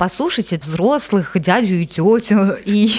послушайте взрослых, дядю и тетю, и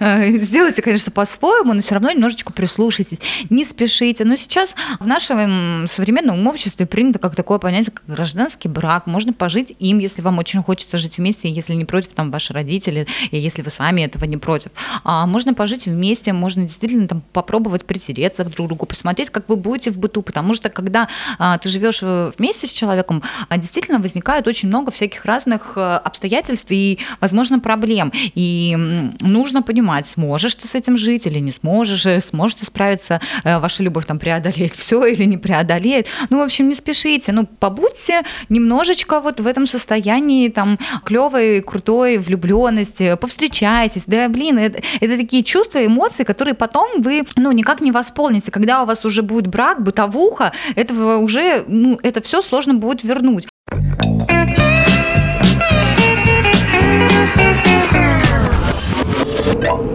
э, сделайте, конечно, по-своему, но все равно немножечко прислушайтесь, не спешите. Но сейчас в нашем современном обществе принято как такое понятие, как гражданский брак. Можно пожить им, если вам очень хочется жить вместе, если не против там ваши родители, и если вы сами этого не против. А можно пожить вместе, можно действительно там попробовать притереться друг к другу, посмотреть, как вы будете в быту, потому что когда а, ты живешь э, вместе с человеком, а, действительно возникает очень много всяких разных а, обстоятельств и, возможно, проблем. И нужно понимать, сможешь ты с этим жить или не сможешь, э, сможешь ты справиться, ваша любовь там преодолеет все или не преодолеет. Ну, в общем, не спешите, ну, побудьте немножечко вот в этом состоянии там клевой, крутой влюбленности, повстречайтесь, да, блин, это, это такие чувства, эмоции, которые потом вы, ну, никак не восполните. Когда у вас уже будет брак, бытовуха, этого уже, ну, это все сложно будет вернуть.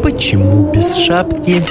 Почему без шапки?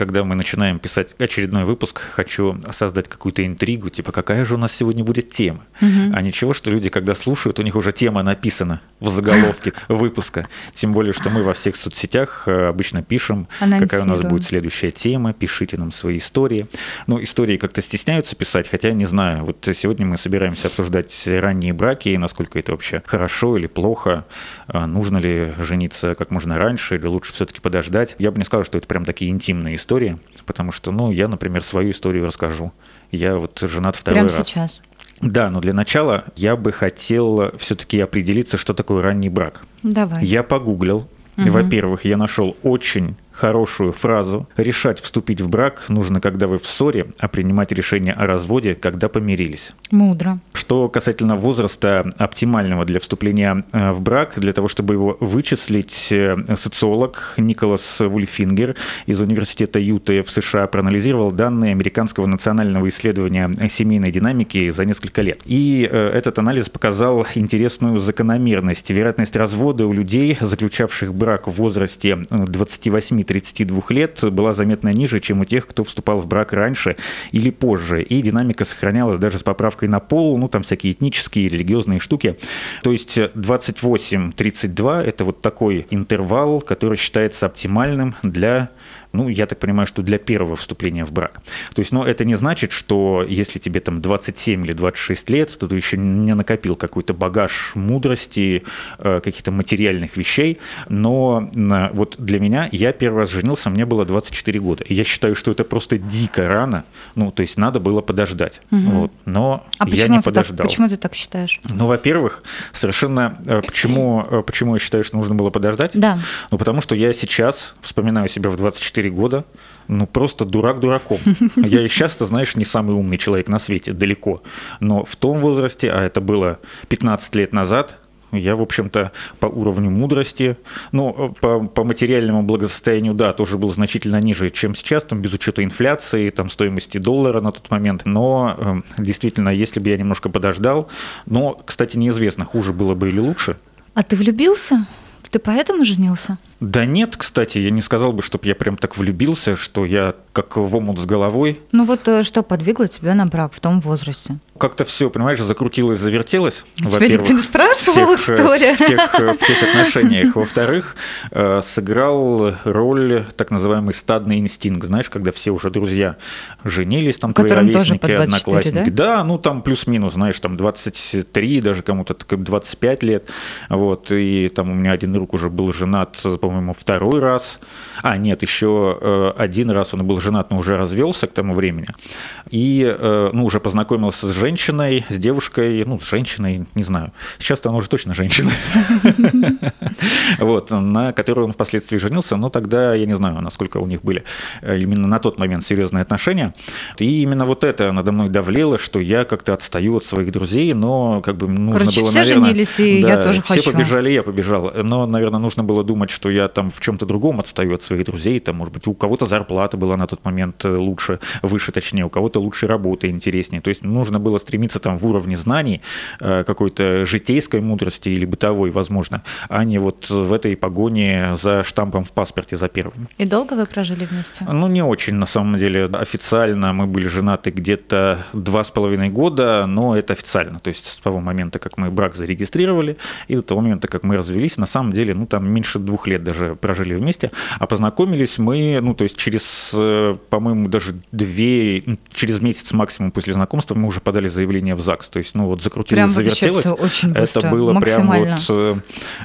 Когда мы начинаем писать очередной выпуск, хочу создать какую-то интригу, типа какая же у нас сегодня будет тема. Угу. А ничего, что люди, когда слушают, у них уже тема написана в заголовке выпуска. Тем более, что мы во всех соцсетях э, обычно пишем, какая у нас будет следующая тема, пишите нам свои истории. Ну, истории как-то стесняются писать, хотя не знаю. Вот сегодня мы собираемся обсуждать ранние браки и насколько это вообще хорошо или плохо, а нужно ли жениться как можно раньше или лучше все-таки подождать. Я бы не сказал, что это прям такие интимные истории истории, потому что, ну, я, например, свою историю расскажу. Я вот женат второй Прямо раз. сейчас? Да, но для начала я бы хотел все-таки определиться, что такое ранний брак. Давай. Я погуглил. Угу. Во-первых, я нашел очень хорошую фразу. Решать вступить в брак нужно, когда вы в ссоре, а принимать решение о разводе, когда помирились. Мудро. Что касательно возраста оптимального для вступления э, в брак, для того, чтобы его вычислить, э, социолог Николас Вульфингер из Университета Юты в США проанализировал данные американского национального исследования семейной динамики за несколько лет. И э, этот анализ показал интересную закономерность. Вероятность развода у людей, заключавших брак в возрасте 28 32 лет была заметно ниже, чем у тех, кто вступал в брак раньше или позже. И динамика сохранялась даже с поправкой на пол, ну там всякие этнические, религиозные штуки. То есть 28-32 это вот такой интервал, который считается оптимальным для ну, я так понимаю, что для первого вступления в брак. То есть, но это не значит, что если тебе там 27 или 26 лет, то ты еще не накопил какой-то багаж мудрости, э, каких-то материальных вещей. Но вот для меня, я первый раз женился, мне было 24 года. И я считаю, что это просто дико рано. Ну, то есть надо было подождать. Угу. Вот. Но а я не подождал. Так, почему ты так считаешь? Ну, во-первых, совершенно... Э, почему, э, почему я считаю, что нужно было подождать? Да. Ну, потому что я сейчас вспоминаю себя в 24 4 года, ну просто дурак дураком. Я и часто, знаешь, не самый умный человек на свете, далеко. Но в том возрасте, а это было 15 лет назад, я, в общем-то, по уровню мудрости, ну, по, по материальному благосостоянию, да, тоже был значительно ниже, чем сейчас, там, без учета инфляции, там, стоимости доллара на тот момент. Но э, действительно, если бы я немножко подождал, но, кстати, неизвестно, хуже было бы или лучше. А ты влюбился? Ты поэтому женился? Да нет, кстати, я не сказал бы, чтобы я прям так влюбился, что я как в омут с головой. Ну вот э, что подвигло тебя на брак в том возрасте? Как-то все, понимаешь, закрутилось, завертелось. Тебя никто не спрашивал, в тех, что ли? В тех, в тех отношениях. Во-вторых, э, сыграл роль так называемый стадный инстинкт. Знаешь, когда все уже друзья женились, там твои ровесники, 24, одноклассники. Да? да, ну там плюс-минус, знаешь, там 23, даже кому-то 25 лет. Вот, и там у меня один друг уже был женат, по-моему, второй раз. А, нет, еще э, один раз он был женат, но уже развелся к тому времени. И, э, ну, уже познакомился с женщиной, с девушкой, ну, с женщиной, не знаю. Сейчас-то она уже точно женщина. Вот, на которой он впоследствии женился, но тогда я не знаю, насколько у них были э, именно на тот момент серьезные отношения. И именно вот это надо мной давлело, что я как-то отстаю от своих друзей, но как бы нужно Короче, было, все наверное... женились, и да, я тоже все хочу. побежали, я побежал. Но, наверное, нужно было думать, что я я там в чем-то другом отстаю от своих друзей, там, может быть, у кого-то зарплата была на тот момент э, лучше, выше, точнее, у кого-то лучше работа, интереснее. То есть нужно было стремиться там в уровне знаний, э, какой-то житейской мудрости или бытовой, возможно, а не вот в этой погоне за штампом в паспорте за первым. И долго вы прожили вместе? Ну, не очень, на самом деле. Официально мы были женаты где-то два с половиной года, но это официально. То есть с того момента, как мы брак зарегистрировали, и до того момента, как мы развелись, на самом деле, ну, там меньше двух лет даже прожили вместе. А познакомились мы, ну, то есть через, э, по-моему, даже две, через месяц максимум после знакомства мы уже подали заявление в ЗАГС. То есть, ну, вот закрутилось, прям завертелось. очень быстро, это было прям вот э,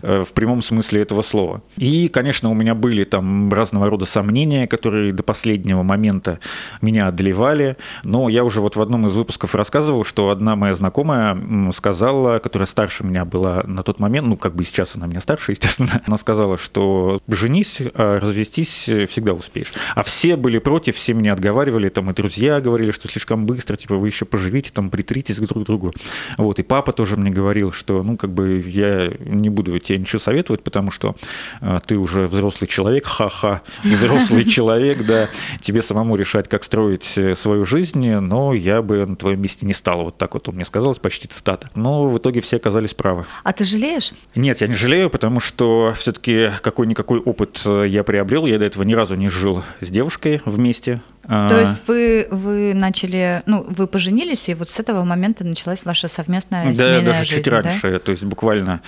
э, в прямом смысле этого слова. И, конечно, у меня были там разного рода сомнения, которые до последнего момента меня одолевали. Но я уже вот в одном из выпусков рассказывал, что одна моя знакомая сказала, которая старше меня была на тот момент, ну, как бы сейчас она меня старше, естественно, она сказала, что женись, а развестись всегда успеешь. А все были против, все меня отговаривали, там и друзья говорили, что слишком быстро, типа вы еще поживите, там притритесь друг к другу. Вот, и папа тоже мне говорил, что, ну, как бы я не буду тебе ничего советовать, потому что а, ты уже взрослый человек, ха-ха, взрослый человек, да, тебе самому решать, как строить э, свою жизнь, но я бы на твоем месте не стал. Вот так вот он мне сказал, почти цитата. Но в итоге все оказались правы. А ты жалеешь? Нет, я не жалею, потому что все-таки какой-никакой опыт э, я приобрел. Я до этого ни разу не жил с девушкой вместе. А. То есть вы, вы начали, ну, вы поженились, и вот с этого момента началась ваша совместная да, семейная даже жизнь, чуть раньше, да? то есть буквально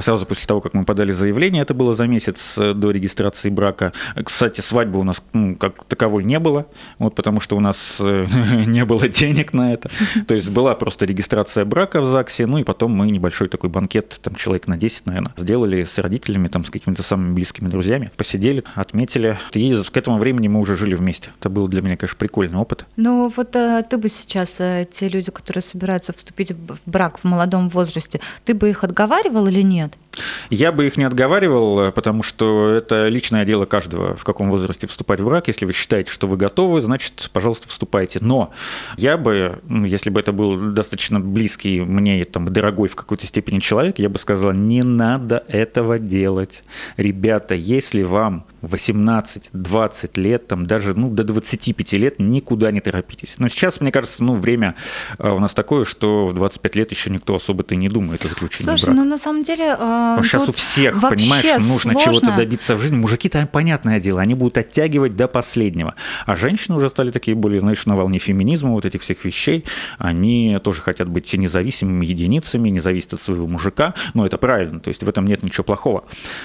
сразу после того, как мы подали заявление, это было за месяц до регистрации брака. Кстати, свадьбы у нас ну, как таковой не было, вот потому что у нас э, не было денег на это. То есть была просто регистрация брака в ЗАГСе, ну и потом мы небольшой такой банкет, там человек на 10, наверное, сделали с родителями, там с какими-то самыми близкими друзьями, посидели, отметили. И к этому времени мы уже жили вместе. Это было для меня, конечно, прикольный опыт. Ну вот а, ты бы сейчас, а, те люди, которые собираются вступить в брак в молодом возрасте, ты бы их отговаривал или нет? Я бы их не отговаривал, потому что это личное дело каждого, в каком возрасте вступать в брак. Если вы считаете, что вы готовы, значит, пожалуйста, вступайте. Но я бы, если бы это был достаточно близкий мне, там, дорогой в какой-то степени человек, я бы сказал, не надо этого делать. Ребята, если вам 18-20 лет, там даже ну, до 25 лет никуда не торопитесь. Но сейчас, мне кажется, ну, время э, у нас такое, что в 25 лет еще никто особо-то и не думает о заключении Слушай, брака. ну на самом деле... Э, сейчас у всех, понимаешь, нужно сложно. чего-то добиться в жизни. Мужики-то, понятное дело, они будут оттягивать до последнего. А женщины уже стали такие более, знаешь, на волне феминизма, вот этих всех вещей. Они тоже хотят быть независимыми единицами, не зависеть от своего мужика. Но это правильно, то есть в этом нет ничего плохого.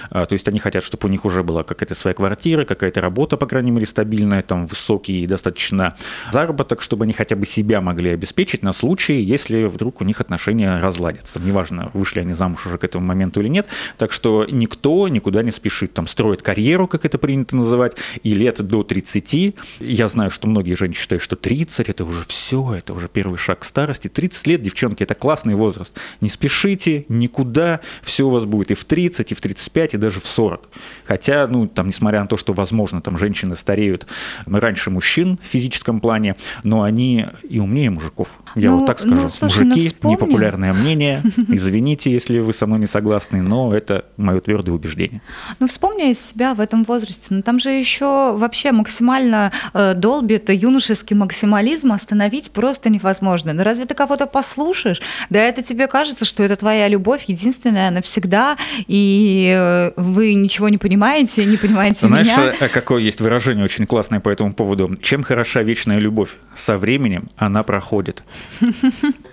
А, то есть они хотят, чтобы у них уже была какая-то своя квартира, какая-то работа, по крайней мере, стабильная, там высокий достаточно заработок, чтобы они хотя бы себя могли обеспечить на случай, если вдруг у них отношения разладятся. Там, неважно, вышли они замуж уже к этому моменту или нет. Так что никто никуда не спешит. Там строит карьеру, как это принято называть, и лет до 30. Я знаю, что многие женщины считают, что 30 это уже все, это уже первый шаг к старости. 30 лет, девчонки, это классный возраст. Не спешите никуда, все у вас будет и в 30, и в 35, и даже в 40. Хотя, ну, там, несмотря на то, что, возможно, там женщины стареют раньше мужчин в физическом плане, но они и умнее мужиков. Я ну, вот так скажу. Ну, слушай, Мужики, ну, непопулярное мнение. Извините, если вы со мной не согласны, но это мое твердое убеждение. Ну, вспомни из себя в этом возрасте. Ну, там же еще вообще максимально э, долбит юношеский максимализм остановить просто невозможно. Ну, разве ты кого-то послушаешь? Да это тебе кажется, что это твоя любовь единственная навсегда, и э, вы ничего не понимаете, не понимаете Знаешь, меня. Э, какое есть выражение очень классное по этому поводу? Чем хороша вечная любовь? Со временем она проходит.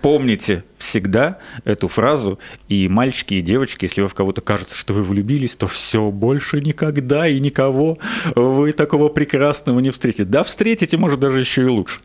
Помните всегда эту фразу, и мальчики, и девочки, если вы в кого-то кажется, что вы влюбились, то все, больше никогда и никого вы такого прекрасного не встретите. Да, встретите, может, даже еще и лучше.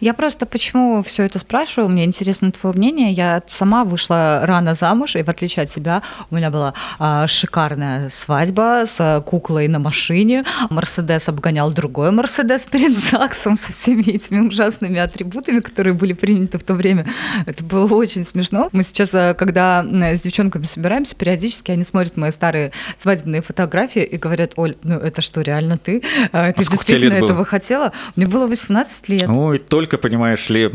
Я просто почему все это спрашиваю, мне интересно твое мнение. Я сама вышла рано замуж, и в отличие от тебя, у меня была а, шикарная свадьба с куклой на машине. Мерседес обгонял другой Мерседес перед ЗАГСом со всеми этими ужасными атрибутами, которые были приняты в то время. Это было очень смешно. Мы сейчас, а, когда с девчонками собираемся, периодически они смотрят мои старые свадебные фотографии и говорят, Оль, ну это что, реально ты? А, ты а действительно этого хотела? Мне было 18 лет. Ой, и только, понимаешь ли,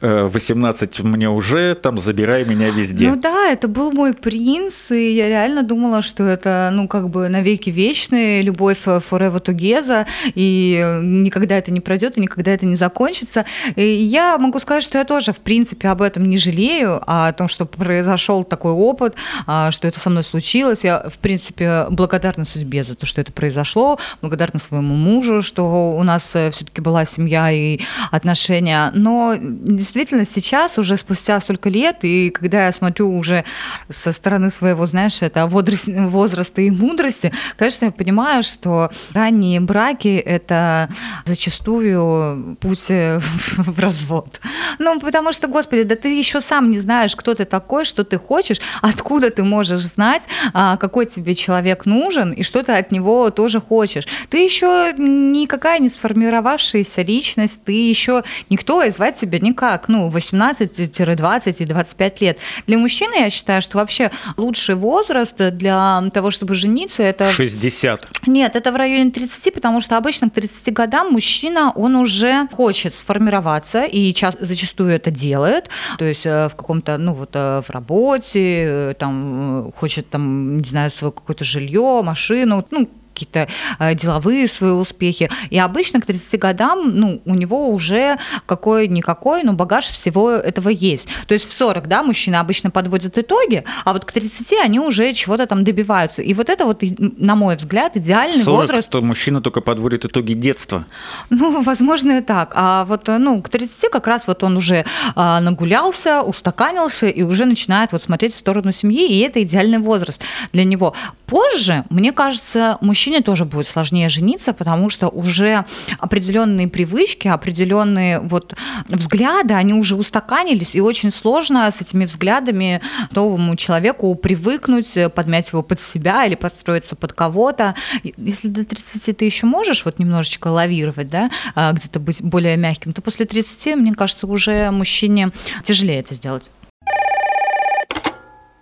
18 мне уже, там, забирай меня везде. Ну да, это был мой принц, и я реально думала, что это, ну, как бы навеки вечная любовь forever together, и никогда это не пройдет, и никогда это не закончится. И я могу сказать, что я тоже, в принципе, об этом не жалею, а о том, что произошел такой опыт, а, что это со мной случилось. Я, в принципе, благодарна судьбе за то, что это произошло, благодарна своему мужу, что у нас э, все-таки была семья и отношения. Но действительно сейчас, уже спустя столько лет, и когда я смотрю уже со стороны своего, знаешь, это возраста и мудрости, конечно, я понимаю, что ранние браки – это зачастую путь э, в развод. Ну, потому что, господи, да ты еще сам не знаешь, кто ты такой, что ты хочешь, откуда ты можешь знать, а, какой тебе человек нужен и что ты от него тоже хочешь. Ты еще никакая не сформировавшаяся личность, ты еще никто, и звать тебя никак. Ну, 18-20 и 25 лет. Для мужчины я считаю, что вообще лучший возраст для того, чтобы жениться, это... 60. Нет, это в районе 30, потому что обычно к 30 годам мужчина, он уже хочет сформироваться, и час, зачастую это делает, то есть э, в каком-то, ну вот э, в работе, э, там хочет там, не знаю, свое какое-то жилье, машину, ну, какие-то э, деловые свои успехи. И обычно к 30 годам ну, у него уже какой-никакой, но багаж всего этого есть. То есть в 40, да, мужчины обычно подводят итоги, а вот к 30 они уже чего-то там добиваются. И вот это вот, на мой взгляд, идеальный 40 возраст. то мужчина только подводит итоги детства. Ну, возможно, и так. А вот ну, к 30 как раз вот он уже а, нагулялся, устаканился и уже начинает вот смотреть в сторону семьи, и это идеальный возраст для него. Позже, мне кажется, мужчина мужчине тоже будет сложнее жениться, потому что уже определенные привычки, определенные вот взгляды, они уже устаканились, и очень сложно с этими взглядами новому человеку привыкнуть, подмять его под себя или подстроиться под кого-то. Если до 30 ты еще можешь вот немножечко лавировать, да, а, где-то быть более мягким, то после 30, мне кажется, уже мужчине тяжелее это сделать.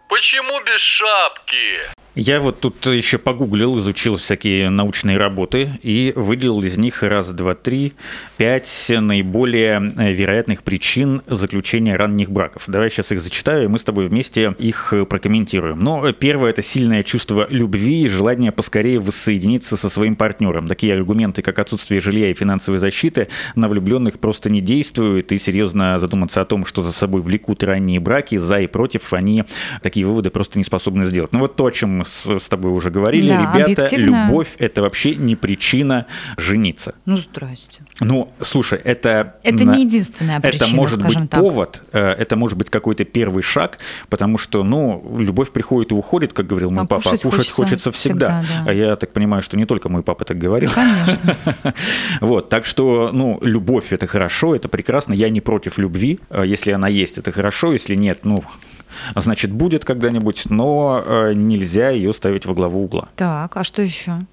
Почему без шапки? Я вот тут еще погуглил, изучил всякие научные работы и выделил из них раз, два, три, пять наиболее э, вероятных причин заключения ранних браков. Давай сейчас их зачитаю, и мы с тобой вместе их прокомментируем. Но первое – это сильное чувство любви и желание поскорее воссоединиться со своим партнером. Такие аргументы, как отсутствие жилья и финансовой защиты, на влюбленных просто не действуют, и серьезно задуматься о том, что за собой влекут ранние браки, за и против, они такие выводы просто не способны сделать. Ну вот то, о чем с, с тобой уже говорили, да, ребята, объективно... любовь это вообще не причина жениться. Ну, здрасте. Ну, слушай, это... Это не единственная причина, Это может быть так. повод, э, это может быть какой-то первый шаг, потому что, ну, любовь приходит и уходит, как говорил мой а папа, кушать а кушать хочется, хочется всегда. всегда да. А я так понимаю, что не только мой папа так говорил. Конечно. Вот, так что, ну, любовь – это хорошо, это прекрасно, я не против любви, э, если она есть, это хорошо, если нет, ну, значит, будет когда-нибудь, но э, нельзя ее ставить во главу угла. Так, а что еще?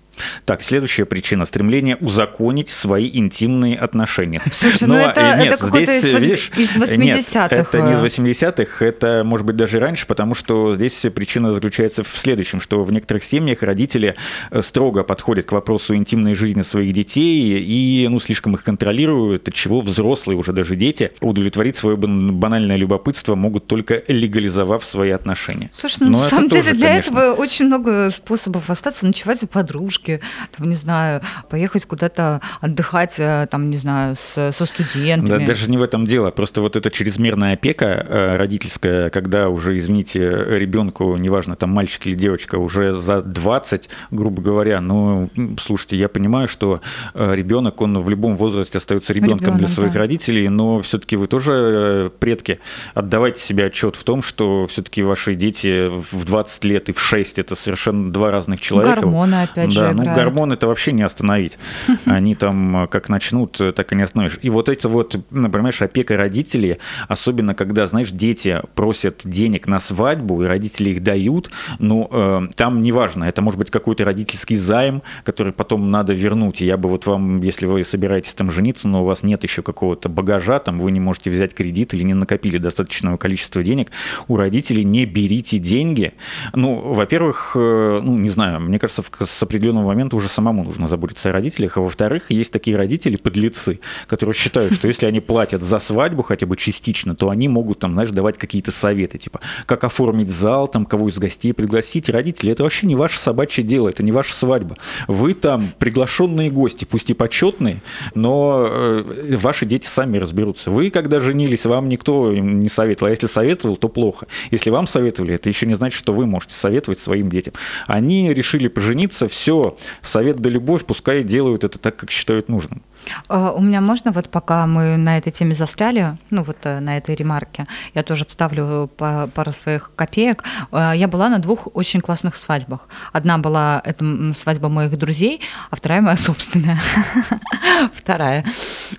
Так, следующая причина – стремление узаконить свои интимные отношения. Слушай, ну это, э, нет, это какой-то здесь, из, видишь, из 80-х. Нет, это не из 80-х, это может быть даже раньше, потому что здесь причина заключается в следующем, что в некоторых семьях родители э, строго подходят к вопросу интимной жизни своих детей и ну, слишком их контролируют, от чего взрослые уже даже дети удовлетворить свое банальное любопытство могут только легализовав свои отношения. Слушай, ну, Но на самом деле тоже, для конечно... этого очень много способов остаться, ночевать у подружки, подружки, там, не знаю, поехать куда-то отдыхать, э, там, не знаю, с, со студентами. Да, даже не в этом дело. Просто вот эта чрезмерная опека э, родительская, когда уже, извините, ребенку, неважно, там мальчик или девочка, уже за 20, грубо говоря, ну, слушайте, я понимаю, что э, ребенок, он в любом возрасте остается ребенком Ребенок, для своих да. родителей, но все-таки вы тоже предки. Отдавайте себе отчет в том, что все-таки ваши дети в 20 лет и в 6 это совершенно два разных человека. Гормоны, опять же, ну гормоны это вообще не остановить. Они там как начнут, так и не остановишь. И вот эти вот, например, опека родителей, особенно когда, знаешь, дети просят денег на свадьбу, и родители их дают, ну, э, там неважно, это может быть какой-то родительский займ, который потом надо вернуть. И я бы вот вам, если вы собираетесь там жениться, но у вас нет еще какого-то багажа, там вы не можете взять кредит или не накопили достаточного количества денег, у родителей не берите деньги. Ну, во-первых, э, ну, не знаю, мне кажется, с определенного определенного момента уже самому нужно заботиться о родителях. А во-вторых, есть такие родители, подлецы, которые считают, что если они платят за свадьбу хотя бы частично, то они могут там, знаешь, давать какие-то советы, типа, как оформить зал, там, кого из гостей пригласить. Родители, это вообще не ваше собачье дело, это не ваша свадьба. Вы там приглашенные гости, пусть и почетные, но э, ваши дети сами разберутся. Вы, когда женились, вам никто не советовал. А если советовал, то плохо. Если вам советовали, это еще не значит, что вы можете советовать своим детям. Они решили пожениться, все, совет да любовь, пускай делают это так, как считают нужным. А, у меня можно, вот пока мы на этой теме застряли, ну вот э, на этой ремарке, я тоже вставлю пару своих копеек. А, я была на двух очень классных свадьбах. Одна была это свадьба моих друзей, а вторая моя собственная. Вторая.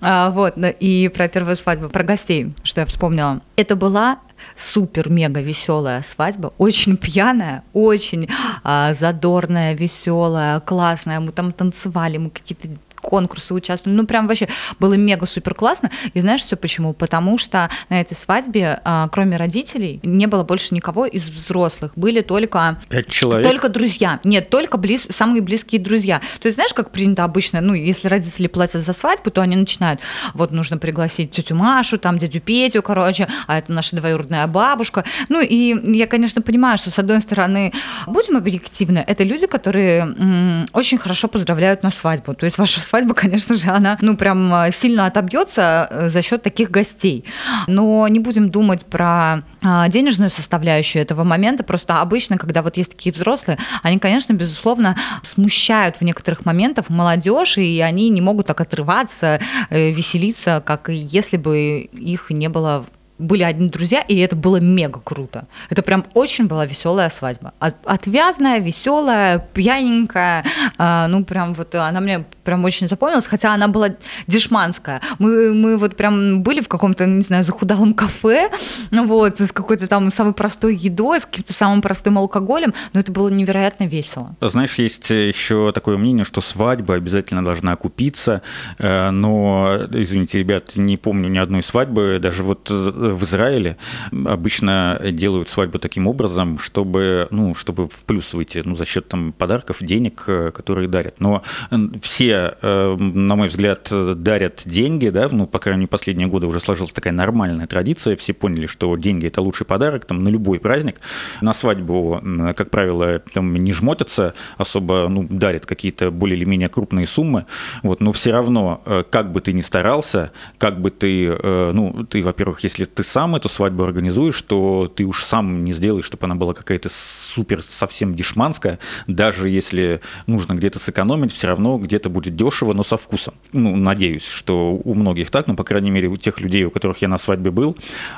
А, вот, и про первую свадьбу, про гостей, что я вспомнила. Это была супер-мега веселая свадьба, очень пьяная, очень а, задорная, веселая, классная. Мы там танцевали, мы какие-то конкурсы участвовали. Ну, прям вообще было мега-супер классно. И знаешь все почему? Потому что на этой свадьбе, а, кроме родителей, не было больше никого из взрослых. Были только... Пять человек? Только друзья. Нет, только близ... самые близкие друзья. То есть знаешь, как принято обычно, ну, если родители платят за свадьбу, то они начинают, вот нужно пригласить тетю Машу, там дядю Петю, короче, а это наша двоюродная бабушка. Ну, и я, конечно, понимаю, что, с одной стороны, будем объективны, это люди, которые м- очень хорошо поздравляют на свадьбу. То есть ваша свадьба свадьба, конечно же, она, ну, прям э, сильно отобьется э, за счет таких гостей. Но не будем думать про а, денежную составляющую этого момента. Просто обычно, когда вот есть такие взрослые, они, конечно, безусловно, смущают в некоторых моментах молодежь, и они не могут так отрываться, э, веселиться, как если бы их не было были одни друзья, и это было мега круто. Это прям очень была веселая свадьба. Отвязная, веселая, пьяненькая. А, ну, прям вот она мне прям очень запомнилась, хотя она была дешманская. Мы, мы вот прям были в каком-то, не знаю, захудалом кафе, ну вот, с какой-то там самой простой едой, с каким-то самым простым алкоголем, но это было невероятно весело. Знаешь, есть еще такое мнение, что свадьба обязательно должна окупиться, э, но, извините, ребят, не помню ни одной свадьбы, даже вот э, в Израиле обычно делают свадьбу таким образом, чтобы, ну, чтобы в плюс выйти, ну, за счет там подарков, денег, э, которые дарят. Но все, э, на мой взгляд, дарят деньги, да, ну, по крайней мере, последние годы уже сложилась такая нормальная традиция, все поняли, что деньги – это лучший подарок, там, на любой праздник. На свадьбу, как правило, там не жмотятся, особо, ну, дарят какие-то более или менее крупные суммы, вот, но все равно, э, как бы ты ни старался, как бы ты, ну, ты, во-первых, если ты сам эту свадьбу организуешь, то ты уж сам не сделаешь, чтобы она была какая-то супер совсем дешманская, даже если нужно где-то сэкономить, все равно где-то будет дешево, но со вкусом. Ну, надеюсь, что у многих так, но, по крайней мере, у тех людей, у которых я на свадьбе был,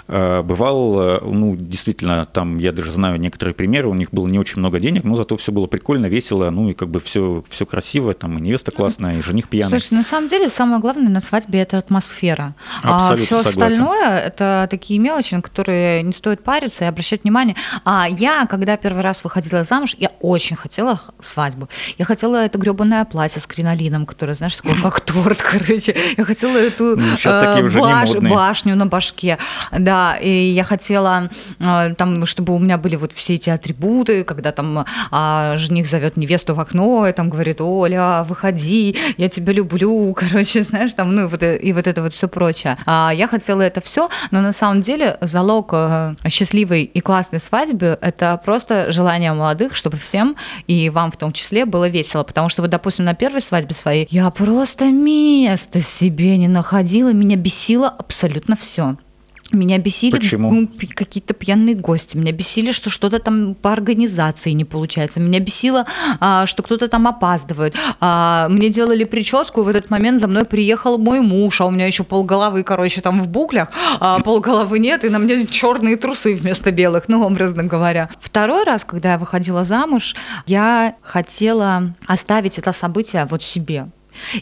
э, бывал, э, ну, действительно, там, я даже знаю некоторые примеры, у них было не очень много денег, но зато все было прикольно, весело, ну, и как бы все, все красиво, там, и невеста классная, и жених пьяный. Слушай, на самом деле, самое главное на свадьбе – это атмосфера. Абсолютно а все согласен. остальное – это такие мелочи, на которые не стоит париться и обращать внимание. А я, когда первый раз выходила замуж, я очень хотела свадьбу. Я хотела это гребаное платье с кринолином, которое, знаешь, такое как торт, короче. Я хотела эту ну, э, баш, башню на башке. Да, и я хотела э, там, чтобы у меня были вот все эти атрибуты, когда там э, жених зовет невесту в окно и там говорит, Оля, выходи, я тебя люблю, короче, знаешь, там, ну и вот, и вот это вот все прочее. А я хотела это все, но на самом деле залог э, счастливой и классной свадьбы – это просто желание молодых, чтобы всем, и вам в том числе, было весело. Потому что вот, допустим, на первой свадьбе своей я просто места себе не находила, меня бесило абсолютно все. Меня бесили Почему? Ну, какие-то пьяные гости. Меня бесили, что что-то там по организации не получается. Меня бесило, а, что кто-то там опаздывает. А, мне делали прическу, и в этот момент за мной приехал мой муж, а у меня еще полголовы, короче, там в буклях, а полголовы нет, и на мне черные трусы вместо белых, ну, образно говоря. Второй раз, когда я выходила замуж, я хотела оставить это событие вот себе.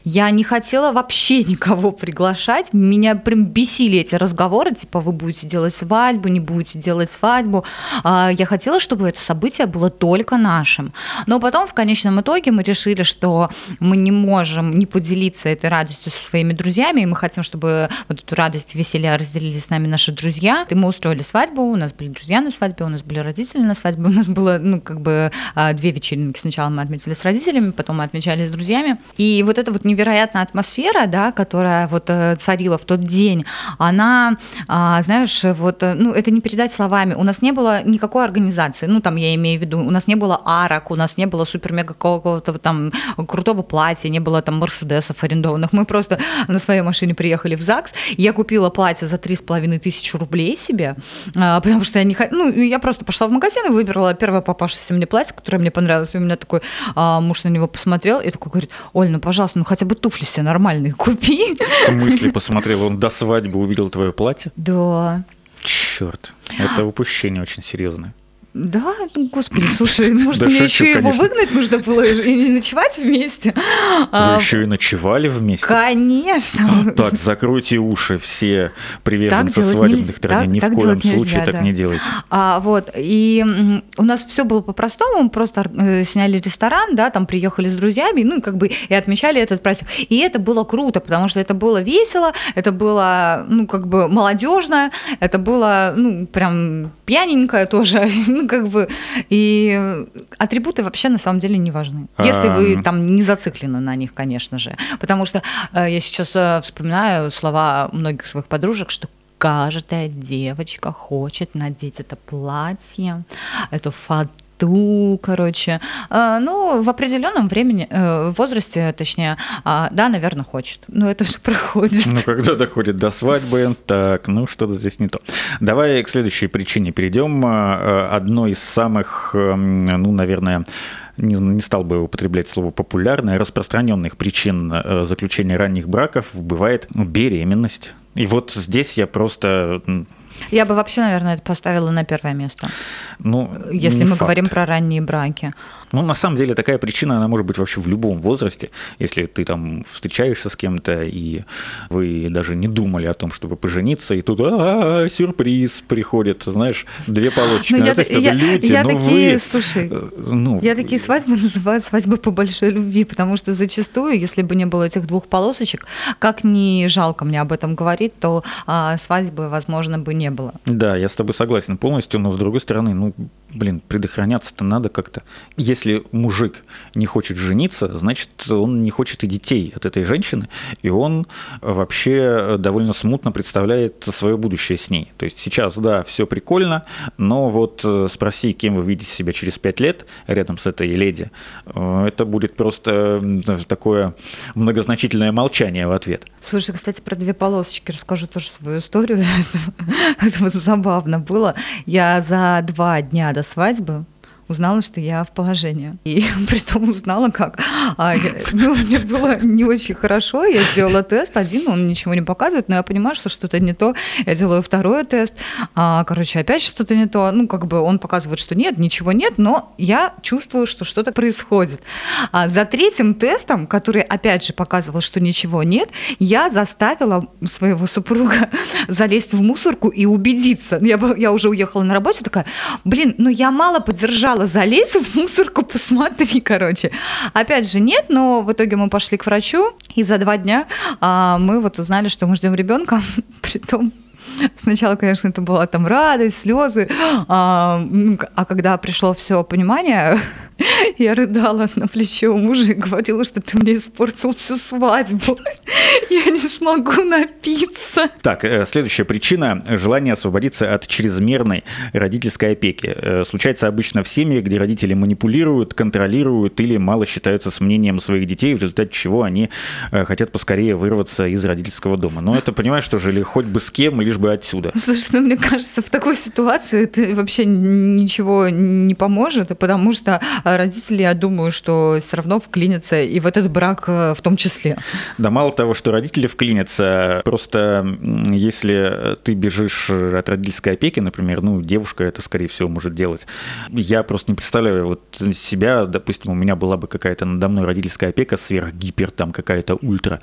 Я не хотела вообще никого приглашать. Меня прям бесили эти разговоры, типа вы будете делать свадьбу, не будете делать свадьбу. А, я хотела, чтобы это событие было только нашим. Но потом в конечном итоге мы решили, что мы не можем не поделиться этой радостью со своими друзьями, и мы хотим, чтобы вот эту радость, веселье разделили с нами наши друзья. И мы устроили свадьбу, у нас были друзья на свадьбе, у нас были родители на свадьбе, у нас было, ну, как бы а, две вечеринки. Сначала мы отметили с родителями, потом мы отмечали с друзьями. И вот эта вот невероятная атмосфера, да, которая вот э, царила в тот день, она, а, знаешь, вот, э, ну, это не передать словами. У нас не было никакой организации, ну, там, я имею в виду, у нас не было арок, у нас не было супер-мега какого-то там крутого платья, не было там мерседесов арендованных. Мы просто на своей машине приехали в ЗАГС. Я купила платье за три с половиной тысячи рублей себе, а, потому что я не ну, я просто пошла в магазин и выбрала первое попавшееся мне платье, которое мне понравилось. И у меня такой а, муж на него посмотрел и такой говорит, Оль, ну, пожалуйста, ну хотя бы туфли себе нормальные купи. В смысле посмотрел, он до свадьбы увидел твое платье? Да. Черт, это упущение очень серьезное. Да, ну, господи, слушай, может, Да мне шучу, еще его выгнать нужно было и не ночевать вместе? Вы А, еще и ночевали вместе? Конечно. Так, закройте уши все приверженцы свадебных традиций. Ни в коем нельзя, случае так да. не делайте. А, вот, и у нас все было по-простому, мы просто э, сняли ресторан, да, там приехали с друзьями, ну, и как бы и отмечали этот праздник. И это было круто, потому что это было весело, это было, ну, как бы молодежно, это было, ну, прям пьяненькое тоже, ну, как бы, и атрибуты вообще на самом деле не важны. Если вы Ам. там не зациклены на них, конечно же. Потому что э, я сейчас э, вспоминаю слова многих своих подружек, что каждая девочка хочет надеть это платье, эту фату, короче. Э, ну, в определенном времени, э, возрасте, точнее, а, да, наверное, хочет. Но это все проходит. Ну, когда доходит до свадьбы, так, ну, что-то здесь не то. Давай к следующей причине перейдем. Э, Одной из самых, эм, ну, наверное, не, не стал бы употреблять слово популярное, распространенных причин э, заключения ранних браков бывает ну, беременность. И вот здесь я просто, Я бы вообще, наверное, это поставила на первое место, ну, если мы факт. говорим про ранние браки. Ну, на самом деле, такая причина, она может быть вообще в любом возрасте. Если ты там встречаешься с кем-то, и вы даже не думали о том, чтобы пожениться, и тут а, сюрприз приходит, знаешь, две полосочки. Ну, я, тесте, я- люди, я ну такие, вы, слушай, э, ну, Я такие свадьбы называю свадьбы по большой любви, потому что зачастую, если бы не было этих двух полосочек, как ни жалко мне об этом говорить, то а, свадьбы, возможно, бы не было. Да, я с тобой согласен полностью, но с другой стороны, ну, блин, предохраняться-то надо как-то. Если мужик не хочет жениться, значит, он не хочет и детей от этой женщины, и он вообще довольно смутно представляет свое будущее с ней. То есть сейчас, да, все прикольно, но вот э, спроси, кем вы видите себя через пять лет рядом с этой леди, э, это будет просто такое многозначительное молчание в ответ. Слушай, кстати, про две полосочки расскажу тоже свою историю. Это, забавно было. Я за два дня до свадьбы узнала, что я в положении. И при том узнала как. А, я- ну, мне было не очень хорошо. Я сделала тест один, он ничего не показывает, но я понимаю, что что-то не то. Я делаю второй тест. А, короче, опять что-то не то. Ну, как бы он показывает, что нет, ничего нет, но я чувствую, что что-то происходит. А за третьим тестом, который опять же показывал, что ничего нет, я заставила своего супруга залезть в мусорку и убедиться. Я, я уже уехала на работу, такая, блин, ну я мало поддержала, залезь в мусорку, посмотри, короче. Опять же нет, но в итоге мы пошли к врачу, и за два дня а, мы вот узнали, что мы ждем ребенка, притом Сначала, конечно, это была там радость, слезы, а, а когда пришло все понимание, я рыдала на плече у мужа и говорила, что ты мне испортил всю свадьбу. Я не смогу напиться. Так, э, следующая причина – желание освободиться от чрезмерной родительской опеки. Э, Случается обычно в семье, где родители манипулируют, контролируют или мало считаются с мнением своих детей, в результате чего они э, хотят поскорее вырваться из родительского дома. Но это, понимаешь, что жили хоть бы с кем, лишь бы отсюда. Слушай, ну мне кажется, в такой ситуации это вообще ничего не поможет, потому что а родители, я думаю, что все равно вклинятся и в этот брак э, в том числе. Да мало того, что родители вклинятся, просто если ты бежишь от родительской опеки, например, ну, девушка это, скорее всего, может делать. Я просто не представляю вот себя, допустим, у меня была бы какая-то надо мной родительская опека сверхгипер, там какая-то ультра.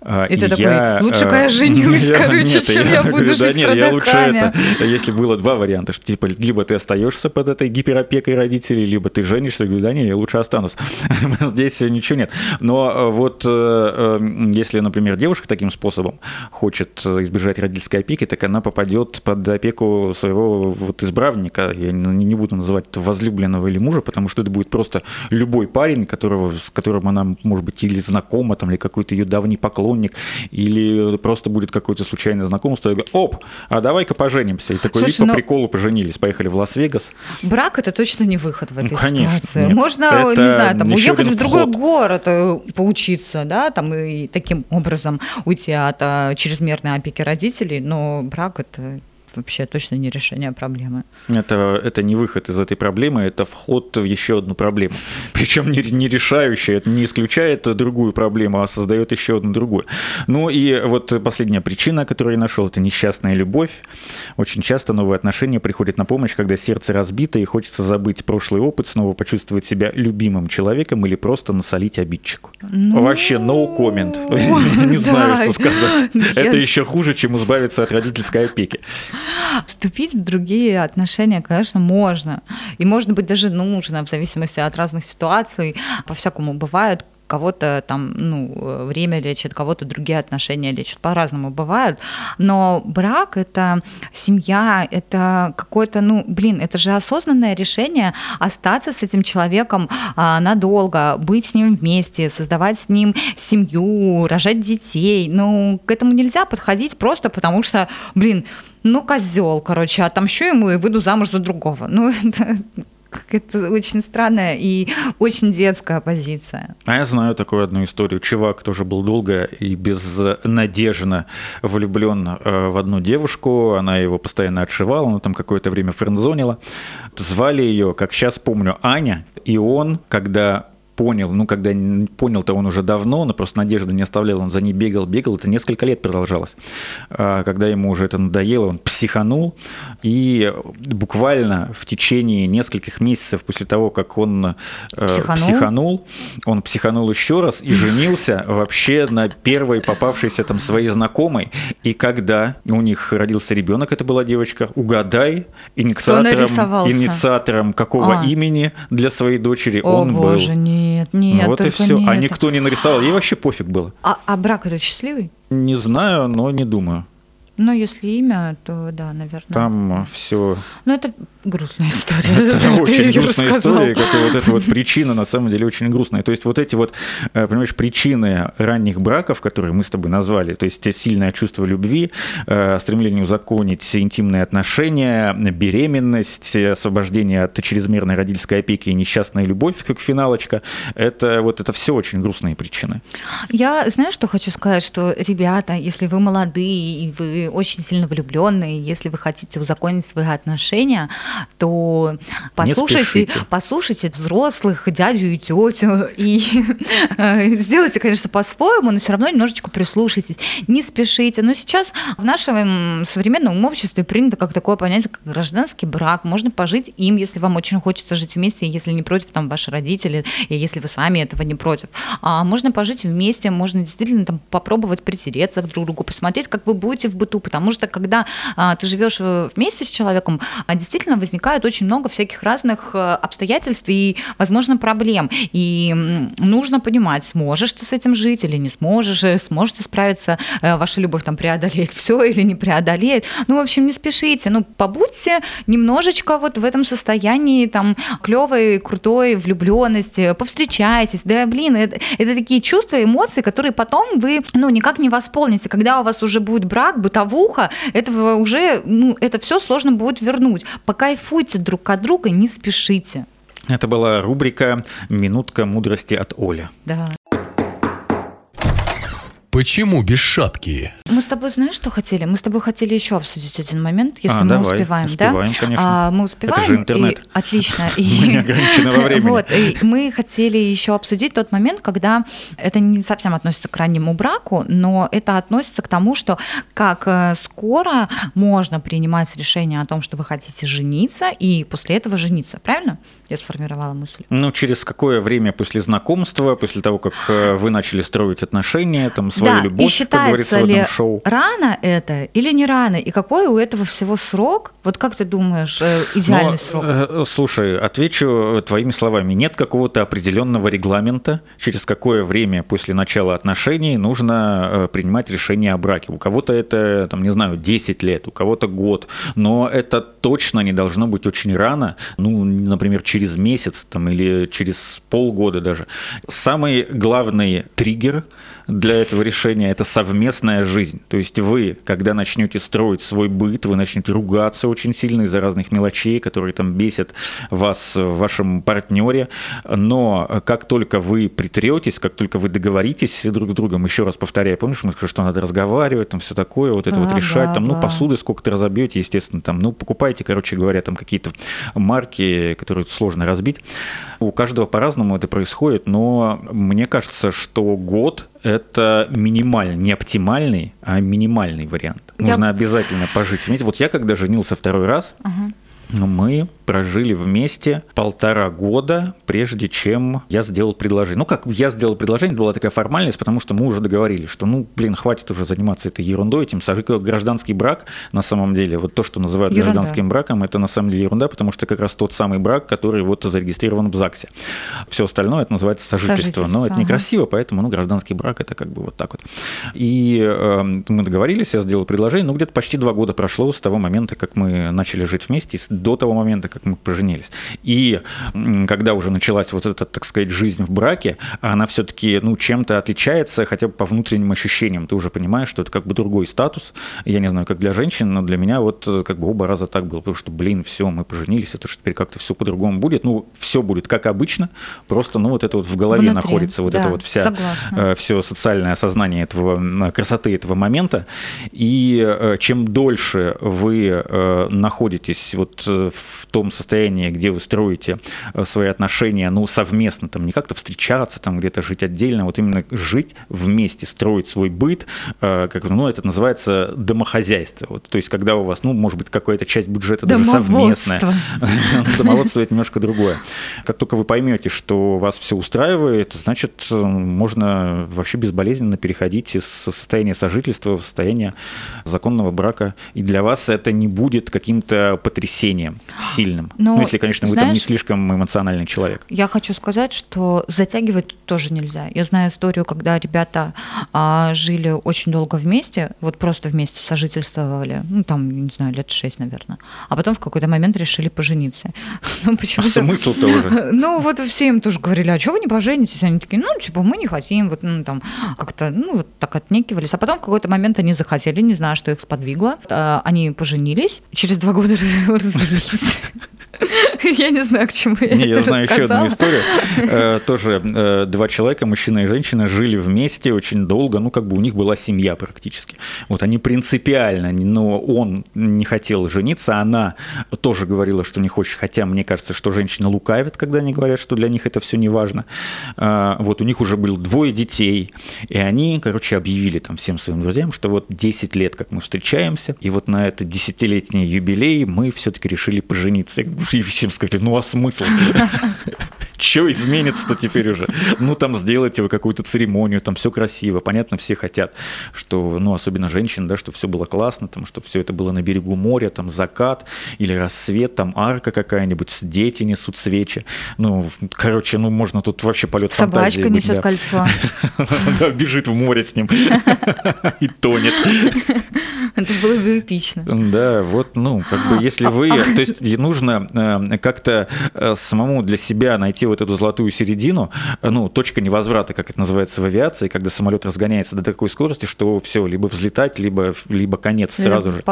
а, И ты такой, я, «Лучше-ка я э, женюсь, я- короче, нет, чем я буду говорю, да нет, я лучше родаками». это, если было два варианта, что типа либо ты остаешься под этой гиперопекой родителей, либо ты женишься, говорю, да не, я лучше останусь. Здесь ничего нет. Но э, вот э, э, если, например, девушка таким способом хочет избежать родительской опеки, так она попадет под опеку своего вот избранника. Я не буду называть это возлюбленного или мужа, потому что это будет просто любой парень, которого, с которым она, может быть, или знакома, там, или какой-то ее давний поклонник, или просто будет какое-то случайное знакомство, и говорит, оп, а давай-ка поженимся. И такой Слушай, по ну- приколу поженились, поехали в Лас-Вегас. Брак это точно не выход в этой Ну, конечно, ситуации. нет. Можно, Это не знаю, там, уехать в другой вход. город, э, поучиться, да, там и таким образом уйти от э, чрезмерной опеки родителей, но брак это вообще точно не решение проблемы. Это, это не выход из этой проблемы, это вход в еще одну проблему. Причем не, не решающая, это не исключает другую проблему, а создает еще одну другую. Ну и вот последняя причина, которую я нашел, это несчастная любовь. Очень часто новые отношения приходят на помощь, когда сердце разбито и хочется забыть прошлый опыт, снова почувствовать себя любимым человеком или просто насолить обидчику. Ну, Вообще no comment. Не знаю, что сказать. Это еще хуже, чем избавиться от родительской опеки. Вступить в другие отношения, конечно, можно. И, может быть, даже нужно, в зависимости от разных ситуаций. По-всякому бывает. Кого-то там, ну, э, время лечит, кого-то другие отношения лечат. По-разному бывают. Но брак — это семья, это какое-то, ну, блин, это же осознанное решение остаться с этим человеком а, надолго, быть с ним вместе, создавать с ним семью, рожать детей. Ну, к этому нельзя подходить просто потому что, блин, ну, козел, короче, отомщу ему и выйду замуж за другого. Ну, это, очень странная и очень детская позиция. А я знаю такую одну историю. Чувак тоже был долго и безнадежно влюблен э, в одну девушку. Она его постоянно отшивала, она там какое-то время френдзонила. Звали ее, как сейчас помню, Аня. И он, когда понял, ну, когда понял-то он уже давно, но просто надежды не оставлял, он за ней бегал, бегал, это несколько лет продолжалось. А Когда ему уже это надоело, он психанул, и буквально в течение нескольких месяцев после того, как он э, Психанул? психанул, он психанул еще раз и женился вообще на первой попавшейся там своей знакомой. И когда у них родился ребенок, это была девочка, угадай, инициатором, инициатором какого А. имени для своей дочери О, он боже, был. нет, нет, вот и все. не А это. никто не нарисовал. Ей вообще пофиг было. А, а брак это счастливый? Не знаю, но не думаю. Ну, если имя, то да, наверное. Там все Ну, это грустная история. Это очень грустная история, как и вот эта вот причина, на самом деле, очень грустная. То есть вот эти вот, э, понимаешь, причины ранних браков, которые мы с тобой назвали, то есть сильное чувство любви, э, стремление узаконить интимные отношения, беременность, освобождение от чрезмерной родительской опеки и несчастная любовь, как финалочка, это вот это все очень грустные причины. Я, знаешь, что хочу сказать, что, ребята, если вы молодые и вы очень сильно влюбленные, если вы хотите узаконить свои отношения, то послушайте, послушайте взрослых, дядю и тетю, и э, сделайте, конечно, по-своему, но все равно немножечко прислушайтесь, не спешите. Но сейчас в нашем современном обществе принято как такое понятие, как гражданский брак. Можно пожить им, если вам очень хочется жить вместе, если не против там ваши родители, и если вы сами этого не против. А можно пожить вместе, можно действительно там попробовать притереться друг к другу, посмотреть, как вы будете в быту, потому что когда а, ты живешь э, вместе с человеком, а, действительно возникает очень много всяких разных э, обстоятельств и, возможно, проблем. И нужно понимать, сможешь ты с этим жить или не сможешь, э, сможешь ты справиться, э, ваша любовь там преодолеет все или не преодолеет. Ну, в общем, не спешите, ну, побудьте немножечко вот в этом состоянии там клевой, крутой влюбленности, повстречайтесь, да, блин, это, это такие чувства, эмоции, которые потом вы, ну, никак не восполните. Когда у вас уже будет брак, бытовуха, этого уже, ну, это все сложно будет вернуть. Покайфуйте друг от друга, не спешите. Это была рубрика «Минутка мудрости от Оли». Да. Почему без шапки? Мы с тобой знаешь, что хотели? Мы с тобой хотели еще обсудить один момент, если А, мы давай, успеваем, успеваем, да? конечно. А, мы успеваем. же интернет. и- отлично. Ограничены во времени. Вот, и мы хотели еще обсудить тот момент, когда это не совсем относится к раннему браку, но это относится к тому, что как э, скоро можно принимать решение о том, что вы хотите жениться, и после этого жениться. Правильно? Я сформировала мысль. Ну, через какое время после знакомства, после того, как э, вы начали строить отношения, там, свою да, и любовь, как говорится считается в ли шоу? рано это или не рано? И какой у этого всего срок? Вот как ты думаешь, э, идеальный Но, срок? э, Слушай, отвечу э, твоими словами. Нет какого-то определенного регламента, через какое время после начала отношений нужно э, принимать решение о браке. У кого-то это, там, не знаю, 10 лет, у кого-то год. Но это точно не должно быть очень рано, ну, например, через месяц там, или через полгода даже. Самый главный триггер для этого решения – это совместная жизнь. То есть вы, когда начнете строить свой быт, вы начнете ругаться очень сильно из-за разных мелочей, которые там бесят вас в вашем партнере. Но как только вы притретесь, как только вы договоритесь друг с другом, еще раз повторяю, помнишь, мы сказали, что надо разговаривать, там все такое, вот это вот Ага, решать, там, ну, да. посуды сколько-то разобьете, естественно, там, ну, покупайте, короче говоря, там какие-то марки, которые сложно разбить. У каждого по-разному это происходит, но мне кажется, что год – это минимальный, не оптимальный, а минимальный вариант. Я- Нужно обязательно пожить вместе. Вот я, когда женился второй раз, ну, мы прожили вместе полтора года, прежде чем я сделал предложение. Ну, как я сделал предложение, это была такая формальность, потому что мы уже договорились, что, ну, блин, хватит уже заниматься этой ерундой, этим гражданский брак, на самом деле, вот то, что называют Ерунда. гражданским браком, это на самом деле ерунда, потому что как раз тот самый брак, который вот зарегистрирован в ЗАГСе. Все остальное это называется сожительство, но это Сожительство, некрасиво, поэтому, ну, гражданский брак это как бы вот так вот. И э, мы договорились, я сделал предложение, ну, где-то почти два года прошло с того момента, как мы начали жить вместе, до того момента, как мы поженились. И когда уже началась вот эта, так сказать, жизнь в браке, она все-таки, ну, чем-то отличается хотя бы по внутренним ощущениям. Ты уже понимаешь, что это как бы другой статус. Я не знаю, как для женщин, но для меня вот э, как бы оба раза так было, потому что, блин, все, мы поженились, это же теперь как-то все по-другому будет. Ну, все будет как обычно, просто, ну, вот это вот в голове Внутри, находится вот да, это вот вся согласна. все социальное осознание этого красоты этого момента. И э, чем дольше вы э, находитесь вот э, в том состоянии, где вы строите э, свои отношения, ну, совместно, там, не как-то встречаться, там, где-то жить отдельно, вот именно жить вместе, строить свой быт, э, как, ну, это называется домохозяйство. Вот, то есть, когда у вас, ну, может быть, какая-то часть бюджета даже совместная. Домоводство – это немножко другое. Как только вы поймете, что вас все устраивает, значит, э, можно вообще безболезненно переходить из состояния сожительства в состояние законного брака. И для вас это не будет каким-то потрясением сильным. Но, Ну, если, конечно, вы там не знаешь, слишком эмоциональный человек. Я хочу сказать, что затягивать тоже нельзя. Я знаю историю, когда ребята а, жили очень долго вместе, вот просто вместе сожительствовали, ну там, не знаю, лет шесть, наверное, а потом в какой-то момент решили пожениться. Ну, А почему-то... смысл-то уже? Ну, вот все им тоже говорили, а чего вы не поженитесь? Они такие, ну, типа, мы не хотим, вот, ну, там, как-то, ну, вот так отнекивались. А потом в какой-то момент они захотели, не знаю, что их сподвигло. А, Они поженились, через два года развелись. Я не знаю, к чему я Не, я знаю еще одну историю. Э, Тоже э, два человека, мужчина и женщина, жили вместе очень долго. Ну, как бы у них была семья практически. Вот они принципиально, но он не хотел жениться, она тоже говорила, что не хочет. Хотя мне кажется, что женщины лукавят, когда они говорят, что для них это все не важно. А, Вот у них уже было двое детей. И они, короче, объявили там всем своим друзьям, что вот 10 лет, как мы встречаемся, и вот на это десятилетний юбилей мы все-таки решили пожениться. И всем сказали, ну а смысл? Что изменится-то теперь уже? Ну, там сделайте вы какую-то церемонию, там все красиво. Понятно, все хотят, что, ну, особенно женщины, да, чтобы все было классно, там, чтобы все это было на берегу моря, там закат или рассвет, там арка какая-нибудь, дети несут свечи. Ну, короче, ну, можно тут вообще полет фантазии Собачка несет да. кольцо. Бежит в море с ним и тонет. Это было бы эпично. Да, вот, ну, как бы, если вы... То есть нужно э, как-то э, самому для себя найти вот эту золотую середину, ну, точка невозврата, как это называется в авиации, когда самолет разгоняется до такой скорости, что все, либо взлетать, либо, либо конец сразу же.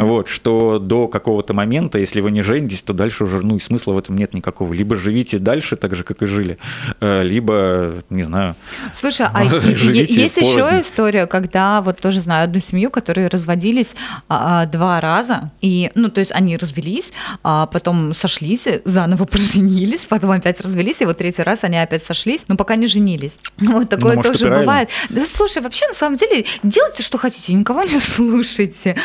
Вот, что до какого-то момента, если вы не женитесь, то дальше уже, ну, и смысла в этом нет никакого. Либо живите дальше так же, как и жили, э, либо, не знаю... Слушай, а есть еще история, когда вот тоже знаю одну семью, которые разводились а, а, два раза, и, ну, то есть они развелись, а потом сошлись, заново поженились, потом опять развелись, и вот третий раз они опять сошлись, но пока не женились. Вот такое может, и тоже бывает. Да слушай, вообще на самом деле делайте, что хотите, никого не слушайте,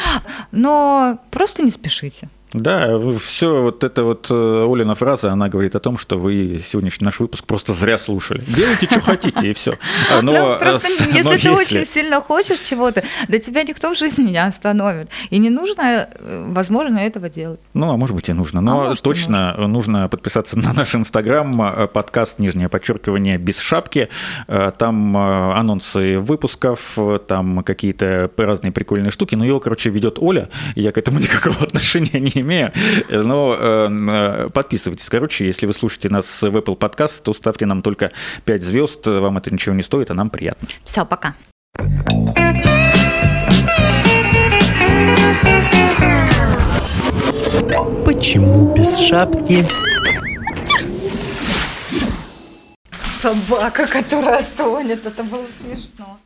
но просто не спешите. Да, все вот это вот э, Олина фраза, она говорит о том, что вы сегодняшний наш выпуск просто зря слушали. Делайте, что хотите, и все. Но, ну, просто э, с- если но ты очень сильно хочешь чего-то, да тебя никто в жизни не остановит. И не нужно, э, возможно, этого делать. Ну, а может быть и нужно. Но А может, точно нужно подписаться на наш инстаграм, э, подкаст «Нижнее подчеркивание без шапки». Там анонсы выпусков, там какие-то разные прикольные штуки. Но ее, короче, ведет Оля. Я к этому никакого отношения не имею. Но э, подписывайтесь. Короче, если вы слушаете нас в Apple Podcast, то ставьте нам только 5 звезд. Вам это ничего не стоит, а нам приятно. Все, пока. Почему без шапки? Собака, которая тонет, это было смешно.